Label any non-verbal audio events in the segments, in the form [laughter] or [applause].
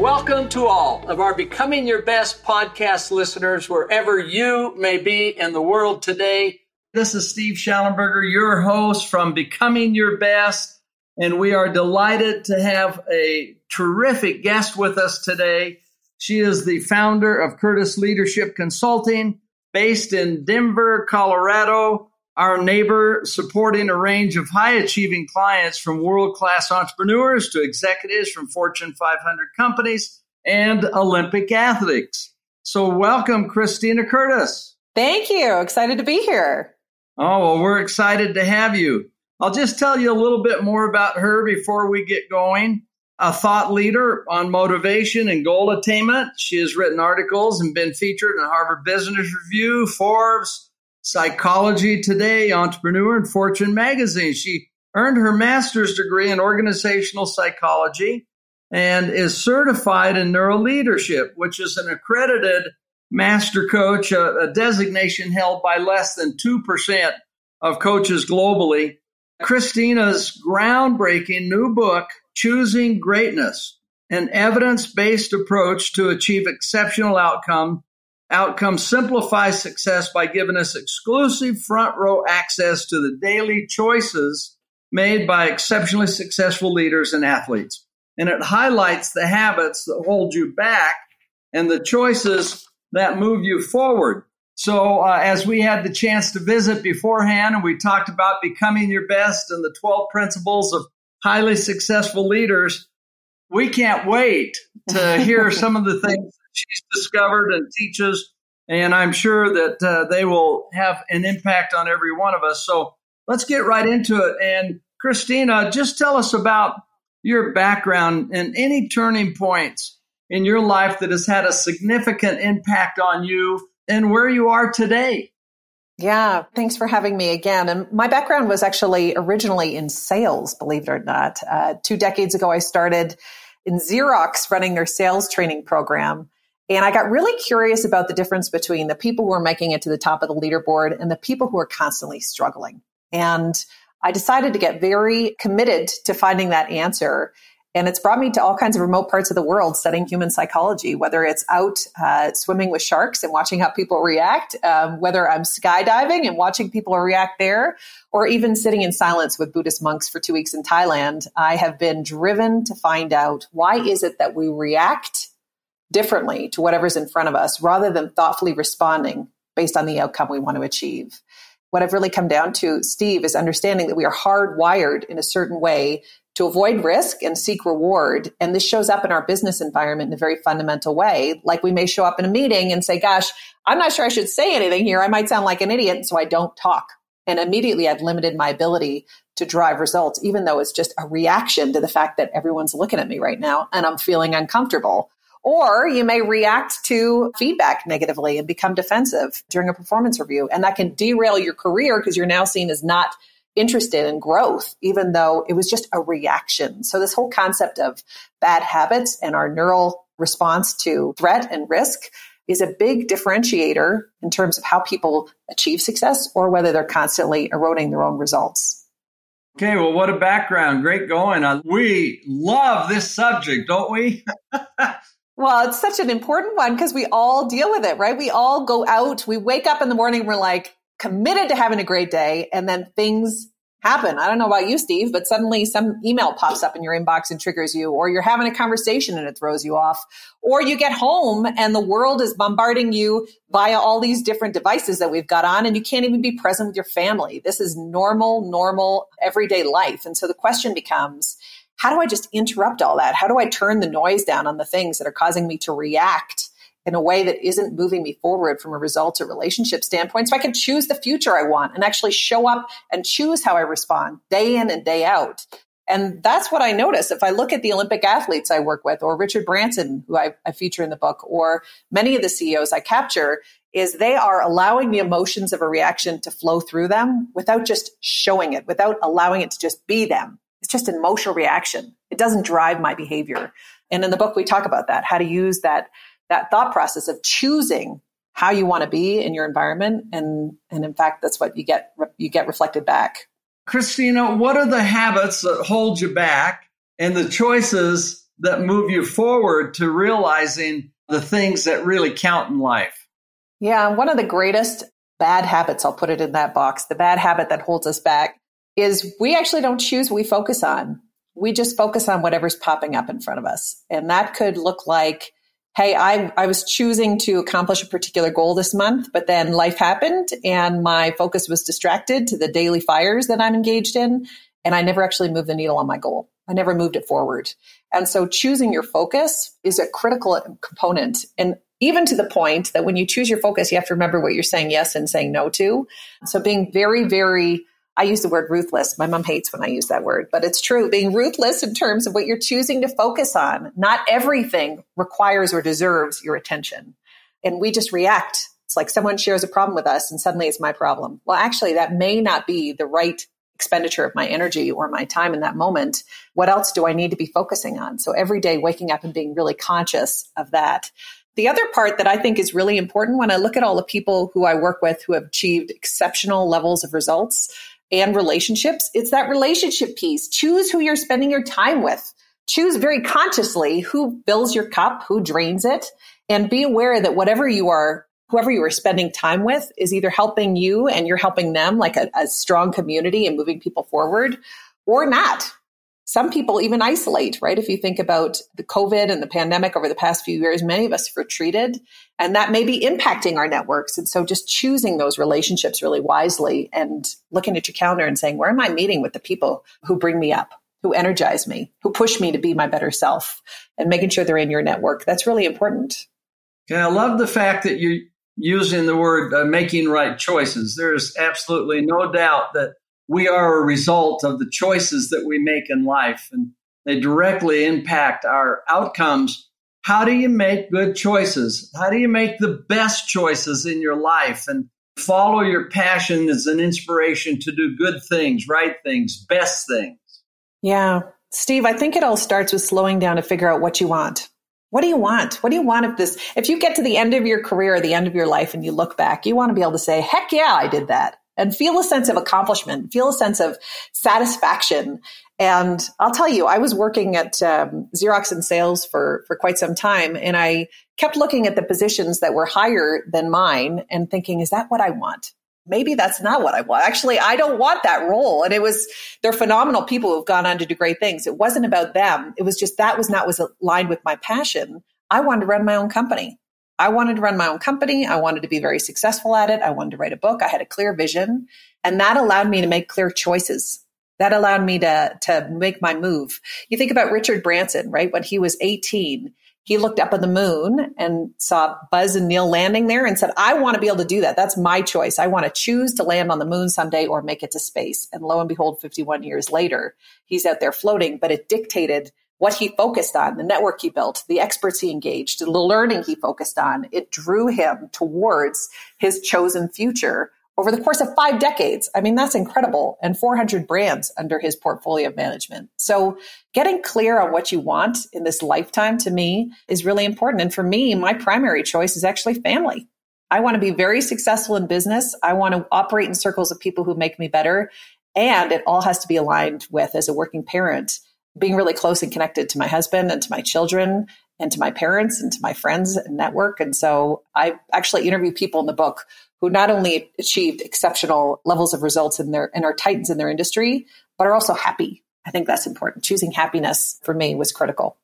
Welcome to all of our Becoming Your Best podcast listeners, wherever you may be in the world today. This is Steve Shallenberger, your host from Becoming Your Best, and we are delighted to have a terrific guest with us today. She is the founder of Curtis Leadership Consulting, based in Denver, Colorado our neighbor supporting a range of high achieving clients from world class entrepreneurs to executives from Fortune 500 companies and Olympic athletes. So, welcome, Christina Curtis. Thank you. Excited to be here. Oh, well, we're excited to have you. I'll just tell you a little bit more about her before we get going. A thought leader on motivation and goal attainment. She has written articles and been featured in Harvard Business Review, Forbes, Psychology Today, Entrepreneur, and Fortune magazine. She earned her master's degree in organizational psychology and is certified in neuroleadership, which is an accredited master coach, a, a designation held by less than 2% of coaches globally. Christina's groundbreaking new book, Choosing Greatness, an evidence based approach to achieve exceptional outcome Outcome simplifies success by giving us exclusive front row access to the daily choices made by exceptionally successful leaders and athletes. And it highlights the habits that hold you back and the choices that move you forward. So, uh, as we had the chance to visit beforehand, and we talked about becoming your best and the 12 principles of highly successful leaders, we can't wait to hear [laughs] some of the things discovered and teaches. And I'm sure that uh, they will have an impact on every one of us. So let's get right into it. And Christina, just tell us about your background and any turning points in your life that has had a significant impact on you and where you are today. Yeah, thanks for having me again. And my background was actually originally in sales, believe it or not. Uh, two decades ago, I started in Xerox running their sales training program. And I got really curious about the difference between the people who are making it to the top of the leaderboard and the people who are constantly struggling. And I decided to get very committed to finding that answer. And it's brought me to all kinds of remote parts of the world studying human psychology, whether it's out uh, swimming with sharks and watching how people react, um, whether I'm skydiving and watching people react there, or even sitting in silence with Buddhist monks for two weeks in Thailand. I have been driven to find out why is it that we react differently to whatever's in front of us rather than thoughtfully responding based on the outcome we want to achieve. What I've really come down to, Steve, is understanding that we are hardwired in a certain way to avoid risk and seek reward. And this shows up in our business environment in a very fundamental way. Like we may show up in a meeting and say, gosh, I'm not sure I should say anything here. I might sound like an idiot. So I don't talk. And immediately I've limited my ability to drive results, even though it's just a reaction to the fact that everyone's looking at me right now and I'm feeling uncomfortable. Or you may react to feedback negatively and become defensive during a performance review. And that can derail your career because you're now seen as not interested in growth, even though it was just a reaction. So this whole concept of bad habits and our neural response to threat and risk is a big differentiator in terms of how people achieve success or whether they're constantly eroding their own results. Okay, well, what a background. Great going. Uh, we love this subject, don't we? [laughs] Well, it's such an important one because we all deal with it, right? We all go out, we wake up in the morning, we're like committed to having a great day, and then things happen. I don't know about you, Steve, but suddenly some email pops up in your inbox and triggers you, or you're having a conversation and it throws you off, or you get home and the world is bombarding you via all these different devices that we've got on and you can't even be present with your family. This is normal, normal, everyday life. And so the question becomes, how do I just interrupt all that? How do I turn the noise down on the things that are causing me to react in a way that isn't moving me forward from a results or relationship standpoint so I can choose the future I want and actually show up and choose how I respond day in and day out. And that's what I notice. If I look at the Olympic athletes I work with, or Richard Branson, who I, I, feature in the book, or many of the CEOs I capture, is they are allowing the emotions of a reaction to flow through them without just showing it, without allowing it to just be them. It's just an emotional reaction. It doesn't drive my behavior. And in the book, we talk about that, how to use that that thought process of choosing how you want to be in your environment and and in fact that's what you get you get reflected back christina what are the habits that hold you back and the choices that move you forward to realizing the things that really count in life yeah one of the greatest bad habits i'll put it in that box the bad habit that holds us back is we actually don't choose what we focus on we just focus on whatever's popping up in front of us and that could look like hey, I, I was choosing to accomplish a particular goal this month, but then life happened and my focus was distracted to the daily fires that I'm engaged in. And I never actually moved the needle on my goal. I never moved it forward. And so choosing your focus is a critical component. And even to the point that when you choose your focus, you have to remember what you're saying yes and saying no to. So being very, very I use the word ruthless. My mom hates when I use that word, but it's true. Being ruthless in terms of what you're choosing to focus on. Not everything requires or deserves your attention. And we just react. It's like someone shares a problem with us and suddenly it's my problem. Well, actually, that may not be the right expenditure of my energy or my time in that moment. What else do I need to be focusing on? So every day waking up and being really conscious of that. The other part that I think is really important when I look at all the people who I work with who have achieved exceptional levels of results, and relationships, it's that relationship piece. Choose who you're spending your time with. Choose very consciously who fills your cup, who drains it, and be aware that whatever you are, whoever you are spending time with is either helping you and you're helping them like a, a strong community and moving people forward or not some people even isolate, right? If you think about the COVID and the pandemic over the past few years, many of us retreated and that may be impacting our networks. And so just choosing those relationships really wisely and looking at your calendar and saying, where am I meeting with the people who bring me up? Who energize me, who push me to be my better self, and making sure they're in your network. That's really important. Yeah, I love the fact that you're using the word uh, making right choices. There's absolutely no doubt that we are a result of the choices that we make in life and they directly impact our outcomes. How do you make good choices? How do you make the best choices in your life and follow your passion as an inspiration to do good things, right things, best things? Yeah. Steve, I think it all starts with slowing down to figure out what you want. What do you want? What do you want if this, if you get to the end of your career or the end of your life and you look back, you want to be able to say, heck yeah, I did that and feel a sense of accomplishment, feel a sense of satisfaction. And I'll tell you, I was working at um, Xerox in sales for, for quite some time, and I kept looking at the positions that were higher than mine and thinking, is that what I want? Maybe that's not what I want. Actually, I don't want that role. And it was, they're phenomenal people who've gone on to do great things. It wasn't about them. It was just that was not was aligned with my passion. I wanted to run my own company. I wanted to run my own company. I wanted to be very successful at it. I wanted to write a book. I had a clear vision and that allowed me to make clear choices. That allowed me to, to make my move. You think about Richard Branson, right? When he was 18, he looked up at the moon and saw Buzz and Neil landing there and said, I want to be able to do that. That's my choice. I want to choose to land on the moon someday or make it to space. And lo and behold, 51 years later, he's out there floating, but it dictated what he focused on, the network he built, the experts he engaged, the learning he focused on, it drew him towards his chosen future over the course of five decades. I mean, that's incredible. And 400 brands under his portfolio of management. So getting clear on what you want in this lifetime to me is really important. And for me, my primary choice is actually family. I want to be very successful in business. I want to operate in circles of people who make me better. And it all has to be aligned with, as a working parent, being really close and connected to my husband and to my children and to my parents and to my friends and network. And so I actually interview people in the book who not only achieved exceptional levels of results in their and are titans in their industry, but are also happy. I think that's important. Choosing happiness for me was critical.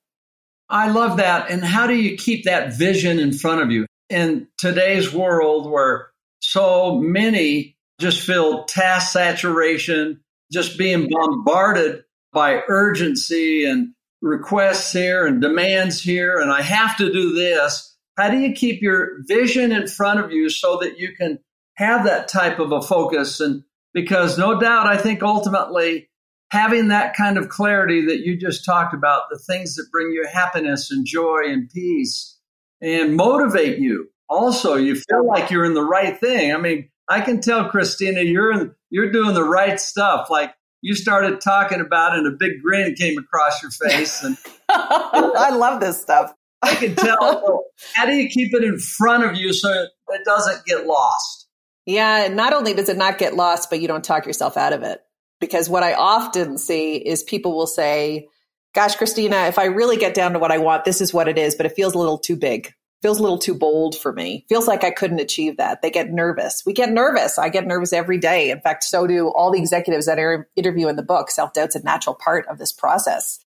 I love that. And how do you keep that vision in front of you in today's world where so many just feel task saturation, just being bombarded by urgency and requests here and demands here, and I have to do this. How do you keep your vision in front of you so that you can have that type of a focus? And because no doubt, I think ultimately having that kind of clarity that you just talked about, the things that bring you happiness and joy and peace and motivate you. Also, you feel like you're in the right thing. I mean, I can tell Christina, you're in, you're doing the right stuff. Like you started talking about it and a big grin came across your face. And [laughs] I love this stuff. I can tell. how do you keep it in front of you so it doesn't get lost? Yeah, not only does it not get lost, but you don't talk yourself out of it. Because what I often see is people will say, Gosh, Christina, if I really get down to what I want, this is what it is, but it feels a little too big feels a little too bold for me. Feels like I couldn't achieve that. They get nervous. We get nervous. I get nervous every day. In fact, so do all the executives that are interview in the book. Self doubt's a natural part of this process.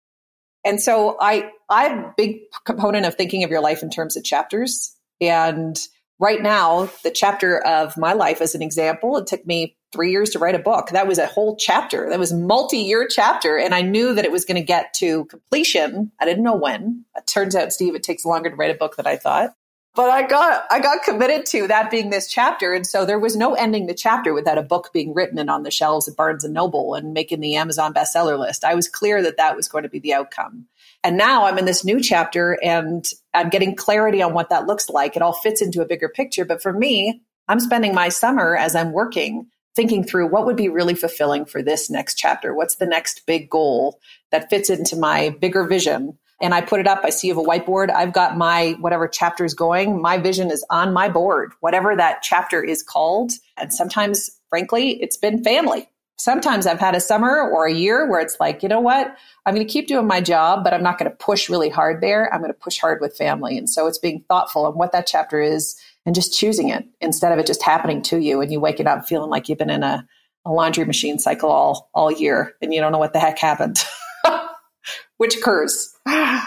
And so I, I'm a big component of thinking of your life in terms of chapters. And right now, the chapter of my life as an example, it took me three years to write a book. That was a whole chapter. That was multi-year chapter. And I knew that it was going to get to completion. I didn't know when. It turns out, Steve, it takes longer to write a book than I thought. But I got I got committed to that being this chapter. And so there was no ending the chapter without a book being written and on the shelves at Barnes and Noble and making the Amazon bestseller list. I was clear that that was going to be the outcome. And now I'm in this new chapter and I'm getting clarity on what that looks like. It all fits into a bigger picture. But for me, I'm spending my summer as I'm working thinking through what would be really fulfilling for this next chapter. What's the next big goal that fits into my bigger vision? And I put it up. I see you have a whiteboard. I've got my whatever chapter is going. My vision is on my board, whatever that chapter is called. And sometimes, frankly, it's been family. Sometimes I've had a summer or a year where it's like, you know what? I'm going to keep doing my job, but I'm not going to push really hard there. I'm going to push hard with family. And so it's being thoughtful on what that chapter is and just choosing it instead of it just happening to you and you waking up feeling like you've been in a, a laundry machine cycle all all year and you don't know what the heck happened [laughs] which occurs. [sighs]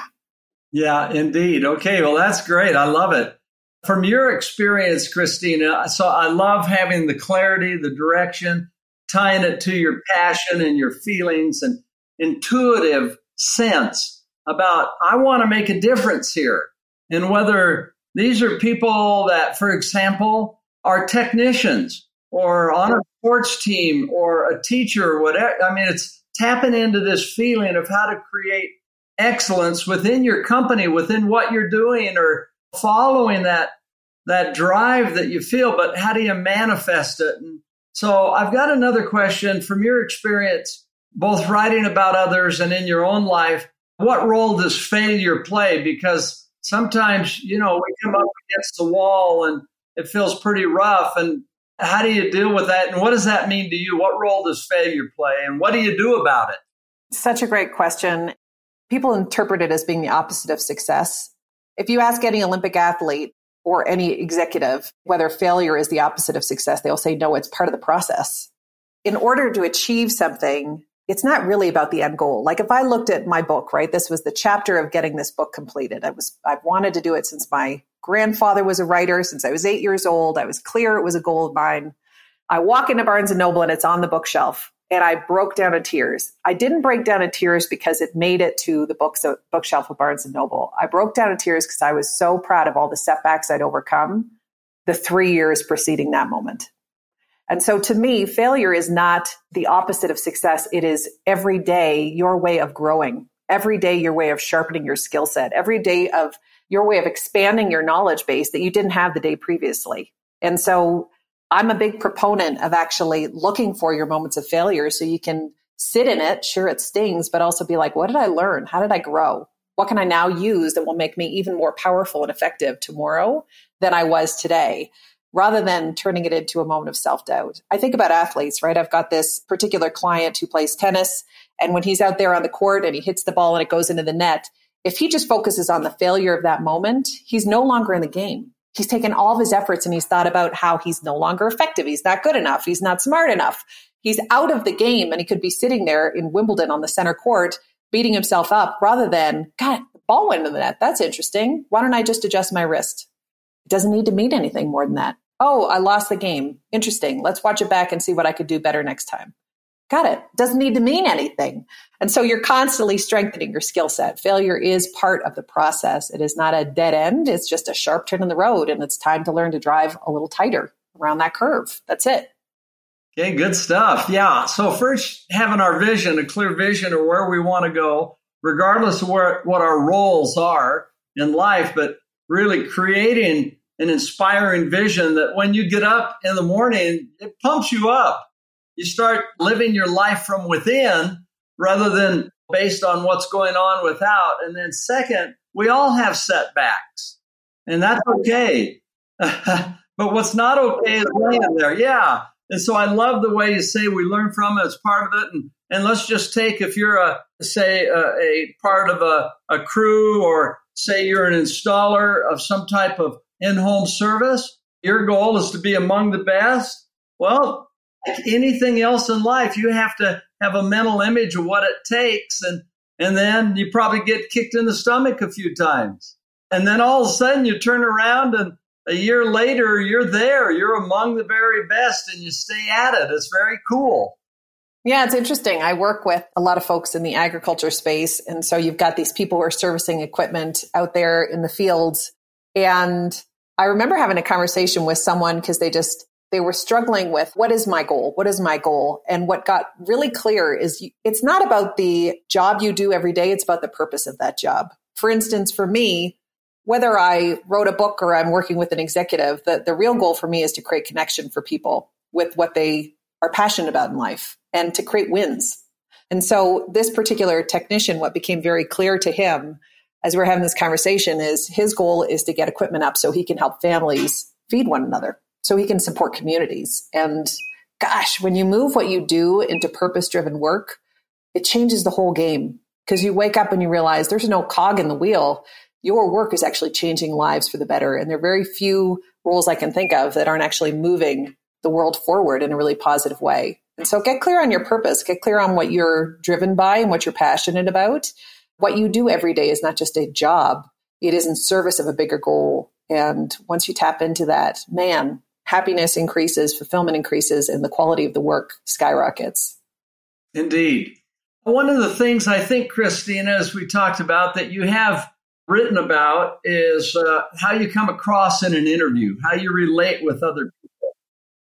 Yeah indeed. Okay well that's great. I love it. From your experience christina so i love having the clarity the direction tying it to your passion and your feelings and intuitive sense about i want to make a difference here and whether these are people that, for example, are technicians or on a sports team or a teacher or whatever. I mean, it's tapping into this feeling of how to create excellence within your company, within what you're doing, or following that that drive that you feel. But how do you manifest it? And so, I've got another question from your experience, both writing about others and in your own life. What role does failure play? Because sometimes, you know, we come up against the wall and it feels pretty rough. And how do you deal with that? And what does that mean to you? What role does failure play? And what do you do about it? Such a great question. People interpret it as being the opposite of success. If you ask any Olympic athlete or any executive whether failure is the opposite of success, they'll say, no, it's part of the process. In order to achieve something, it's not really about the end goal. Like if I looked at my book, right, this was the chapter of getting this book completed. I was, I've wanted to do it since my grandfather was a writer, since I was eight years old. I was clear it was a goal of mine. I walk into Barnes and Noble and it's on the bookshelf and I broke down in tears. I didn't break down in tears because it made it to the books bookshelf of Barnes and Noble. I broke down in tears because I was so proud of all the setbacks I'd overcome the three years preceding that moment. And so to me, failure is not the opposite of success. It is every day your way of growing, every day your way of sharpening your skill set, every day of your way of expanding your knowledge base that you didn't have the day previously. And so I'm a big proponent of actually looking for your moments of failure so you can sit in it. Sure, it stings, but also be like, what did I learn? How did I grow? What can I now use that will make me even more powerful and effective tomorrow than I was today? Rather than turning it into a moment of self doubt. I think about athletes, right? I've got this particular client who plays tennis, and when he's out there on the court and he hits the ball and it goes into the net, If he just focuses on the failure of that moment, he's no longer in the game. He's taken all of his efforts and he's thought about how he's no longer effective. He's not good enough. He's not smart enough. He's out of the game and he could be sitting there in Wimbledon on the center court beating himself up rather than, God, the ball went in the net. That's interesting. Why don't I just adjust my wrist? It doesn't need to mean anything more than that. Oh, I lost the game. Interesting. Let's watch it back and see what I could do better next time. Got it. Doesn't need to mean anything. And so you're constantly strengthening your skill set. Failure is part of the process. It is not a dead end. It's just a sharp turn in the road. And it's time to learn to drive a little tighter around that curve. That's it. Okay, good stuff. Yeah. So first having our vision, a clear vision of where we want to go, regardless of where, what our roles are in life, but really creating an inspiring vision that when you get up in the morning, it pumps you up. You start living your life from within rather than based on what's going on without. And then second, we all have setbacks and that's okay. [laughs] but what's not okay is laying there. Yeah. And so I love the way you say we learn from it as part of it. And, and let's just take if you're a, say, a, a part of a, a crew or say you're an installer of some type of in home service, your goal is to be among the best. Well, like anything else in life, you have to have a mental image of what it takes. And, and then you probably get kicked in the stomach a few times. And then all of a sudden you turn around and a year later, you're there. You're among the very best and you stay at it. It's very cool. Yeah, it's interesting. I work with a lot of folks in the agriculture space. And so you've got these people who are servicing equipment out there in the fields. And I remember having a conversation with someone because they just, they were struggling with what is my goal? What is my goal? And what got really clear is it's not about the job you do every day. It's about the purpose of that job. For instance, for me, whether I wrote a book or I'm working with an executive, the, the real goal for me is to create connection for people with what they are passionate about in life and to create wins. And so this particular technician, what became very clear to him as we're having this conversation is his goal is to get equipment up so he can help families feed one another, so he can support communities. And gosh, when you move what you do into purpose driven work, it changes the whole game because you wake up and you realize there's no cog in the wheel your work is actually changing lives for the better. And there are very few roles I can think of that aren't actually moving the world forward in a really positive way. And so get clear on your purpose, get clear on what you're driven by and what you're passionate about. What you do every day is not just a job, it is in service of a bigger goal. And once you tap into that, man, happiness increases, fulfillment increases, and the quality of the work skyrockets. Indeed. One of the things I think, Christina, as we talked about, that you have written about is uh, how you come across in an interview, how you relate with other people.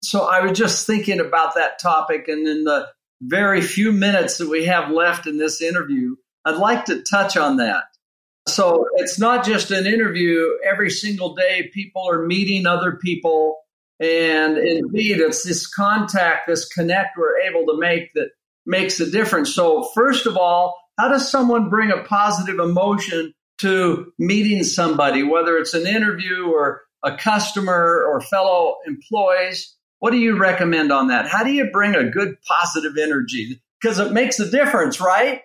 So I was just thinking about that topic, and in the very few minutes that we have left in this interview, I'd like to touch on that. So it's not just an interview. Every single day, people are meeting other people. And indeed, it's this contact, this connect we're able to make that makes a difference. So, first of all, how does someone bring a positive emotion to meeting somebody, whether it's an interview or a customer or fellow employees. What do you recommend on that? How do you bring a good positive energy? Because it makes a difference, right?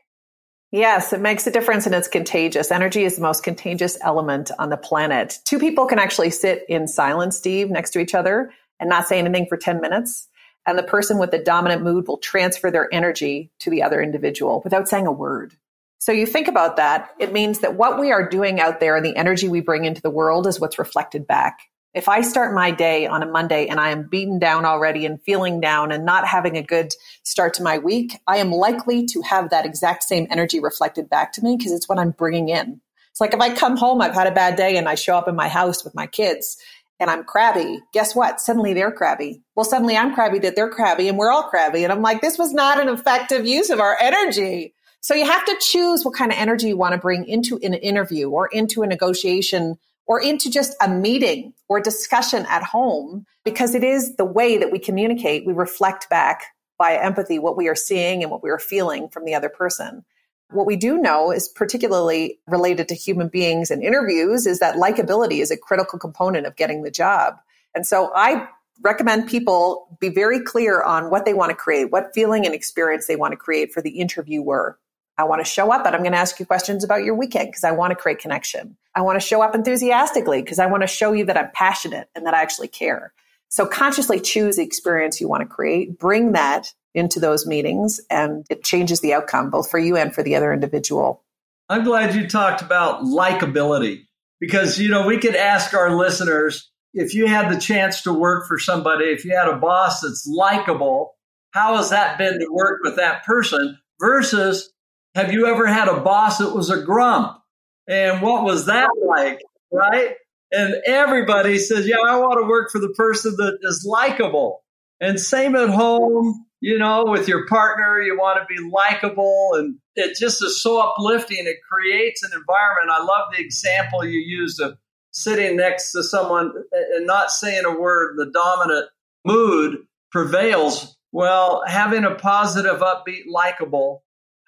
Yes, it makes a difference and it's contagious. Energy is the most contagious element on the planet. Two people can actually sit in silence, Steve, next to each other and not say anything for 10 minutes. And the person with the dominant mood will transfer their energy to the other individual without saying a word. So you think about that, it means that what we are doing out there and the energy we bring into the world is what's reflected back. If I start my day on a Monday and I am beaten down already and feeling down and not having a good start to my week, I am likely to have that exact same energy reflected back to me because it's what I'm bringing in. It's like if I come home, I've had a bad day and I show up in my house with my kids and I'm crabby, guess what? Suddenly they're crabby. Well, suddenly I'm crabby that they're crabby and we're all crabby. And I'm like, this was not an effective use of our energy. So you have to choose what kind of energy you want to bring into an interview or into a negotiation or into just a meeting or discussion at home because it is the way that we communicate. We reflect back by empathy what we are seeing and what we are feeling from the other person. What we do know is particularly related to human beings and interviews is that likability is a critical component of getting the job. And so I recommend people be very clear on what they want to create, what feeling and experience they want to create for the interviewer I want to show up, but I'm going to ask you questions about your weekend because I want to create connection. I want to show up enthusiastically because I want to show you that I'm passionate and that I actually care. So consciously choose the experience you want to create, bring that into those meetings, and it changes the outcome both for you and for the other individual. I'm glad you talked about likability because, you know, we could ask our listeners if you had the chance to work for somebody, if you had a boss that's likable, how has that been to work with that person versus have you ever had a boss that was a grump? And what was that like? Right. And everybody says, yeah, I want to work for the person that is likable. And same at home, you know, with your partner, you want to be likable. And it just is so uplifting. It creates an environment. I love the example you used of sitting next to someone and not saying a word. The dominant mood prevails. Well, having a positive, upbeat, likable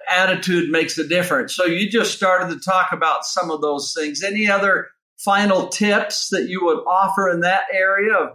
attitude makes a difference. So you just started to talk about some of those things. Any other final tips that you would offer in that area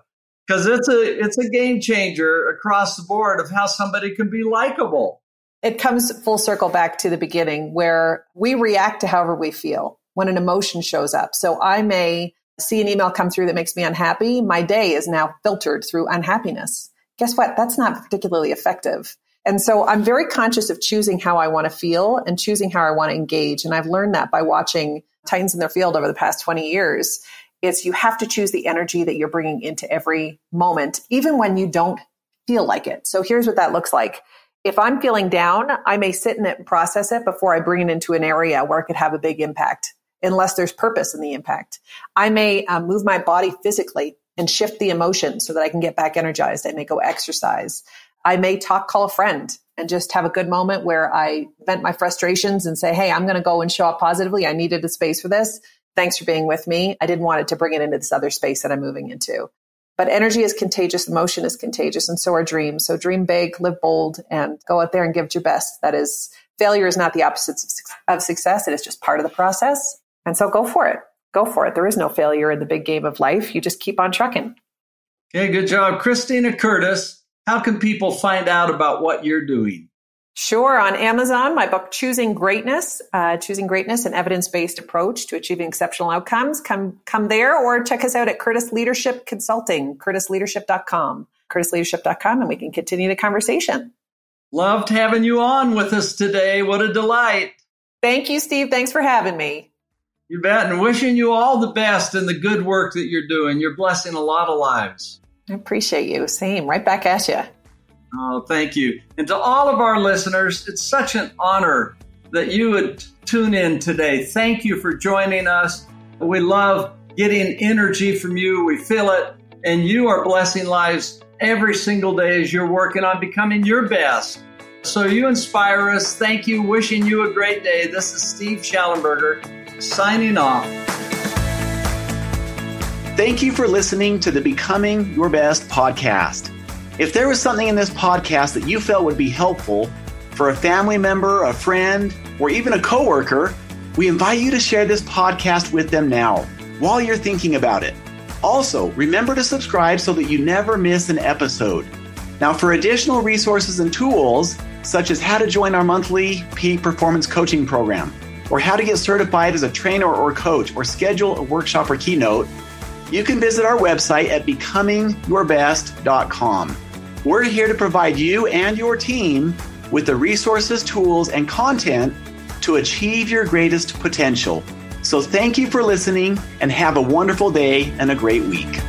because it's a it's a game changer across the board of how somebody can be likable. It comes full circle back to the beginning where we react to however we feel when an emotion shows up. So I may see an email come through that makes me unhappy. My day is now filtered through unhappiness. Guess what? That's not particularly effective. And so I'm very conscious of choosing how I want to feel and choosing how I want to engage. And I've learned that by watching Titans in their field over the past 20 years. It's you have to choose the energy that you're bringing into every moment, even when you don't feel like it. So here's what that looks like. If I'm feeling down, I may sit in it and process it before I bring it into an area where it could have a big impact, unless there's purpose in the impact. I may uh, move my body physically and shift the emotion so that I can get back energized. I may go exercise. I may talk, call a friend and just have a good moment where I vent my frustrations and say, Hey, I'm going to go and show up positively. I needed a space for this. Thanks for being with me. I didn't want it to bring it into this other space that I'm moving into. But energy is contagious, emotion is contagious, and so are dreams. So dream big, live bold, and go out there and give your best. That is, failure is not the opposite of success. It is just part of the process. And so go for it. Go for it. There is no failure in the big game of life. You just keep on trucking. Okay, good job. Christina Curtis, how can people find out about what you're doing? Sure. On Amazon, my book, Choosing Greatness, uh, Choosing Greatness, an evidence-based approach to achieving exceptional outcomes. Come, come there or check us out at Curtis Leadership Consulting, curtisleadership.com, curtisleadership.com, and we can continue the conversation. Loved having you on with us today. What a delight. Thank you, Steve. Thanks for having me. You bet. And wishing you all the best in the good work that you're doing. You're blessing a lot of lives. I appreciate you. Same. Right back at you. Oh, thank you. And to all of our listeners, it's such an honor that you would tune in today. Thank you for joining us. We love getting energy from you. We feel it. And you are blessing lives every single day as you're working on becoming your best. So you inspire us. Thank you. Wishing you a great day. This is Steve Shallenberger signing off. Thank you for listening to the Becoming Your Best podcast. If there was something in this podcast that you felt would be helpful for a family member, a friend, or even a coworker, we invite you to share this podcast with them now while you're thinking about it. Also, remember to subscribe so that you never miss an episode. Now, for additional resources and tools, such as how to join our monthly peak performance coaching program, or how to get certified as a trainer or coach, or schedule a workshop or keynote, you can visit our website at becomingyourbest.com. We're here to provide you and your team with the resources, tools, and content to achieve your greatest potential. So thank you for listening and have a wonderful day and a great week.